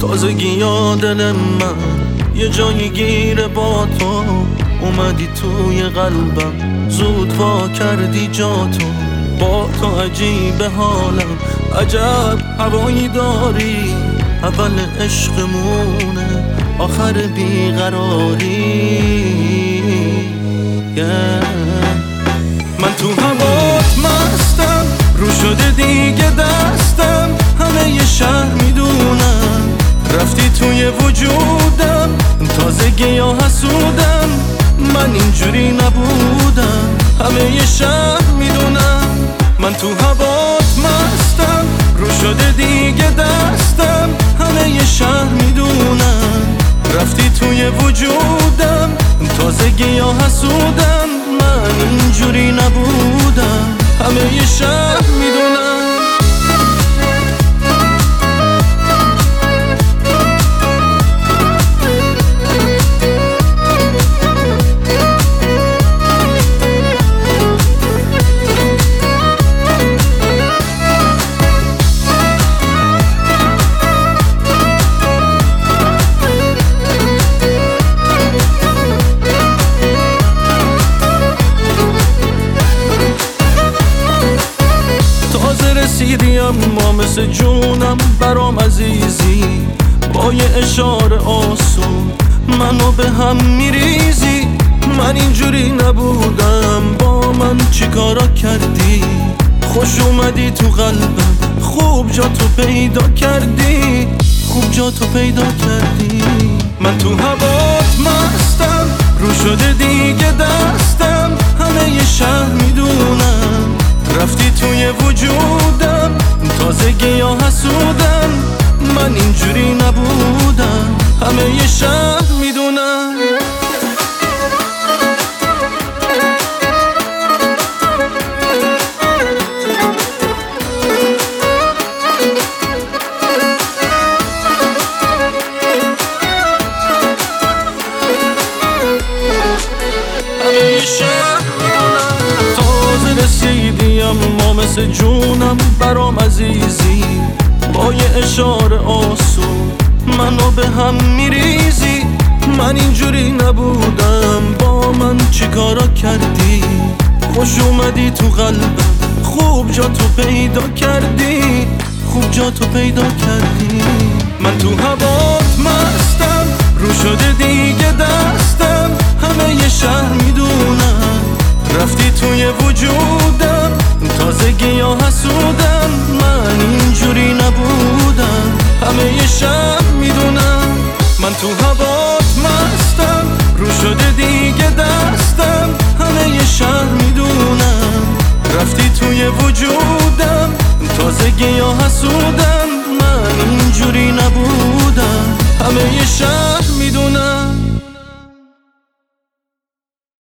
تازگی یا دل من یه جایی گیره با تو. اومدی توی قلبم زود وا کردی جاتو با تو عجیب حالم عجب هوایی داری. اول عشقمونه آخر بیقراری. من تو هوات مستم رو شده دیگه دستم. همه شهر توی وجودم. تازگی یا حسودم. من اینجوری نبودم. همه یه شهر می‌دونم. من تو هوات مستم رو شده دیگه دستم. همه یه شهر می‌دونم. رفتی توی وجودم. تازگی یا حسودم. من اینجوری نبودم. همه یه شهر رسیدی اما مثل جونم برام عزیزی. با یه اشاره آسون منو به هم میریزی. من اینجوری نبودم. با من چیکارا کردی؟ خوش اومدی تو قلبم. خوب جا تو پیدا کردی. خوب جا تو پیدا کردی. من تو هوات مستم. رو شده دیگه دستم. همه یه شهر می‌دونم. رفتی توی وجودم. تازگی یا حسودم مثل جونم برام عزیزی با یه اشاره آسون. منو به هم میریزی؟ من اینجوری نبودم. با من چیکارا کردی؟ خوش اومدی تو قلبم. خوب جا تو پیدا کردی. خوب جا تو پیدا کردی. من تو هوات مستم. رو شده دیگه دستم. همه یه شهر می‌دونم. رفتی توی وجودم تو هوات مستم رو شده دیگه دستم. همه یه شهر می‌دونم. رفتی توی وجودم. تازگی یا حسودم. من اینجوری نبودم.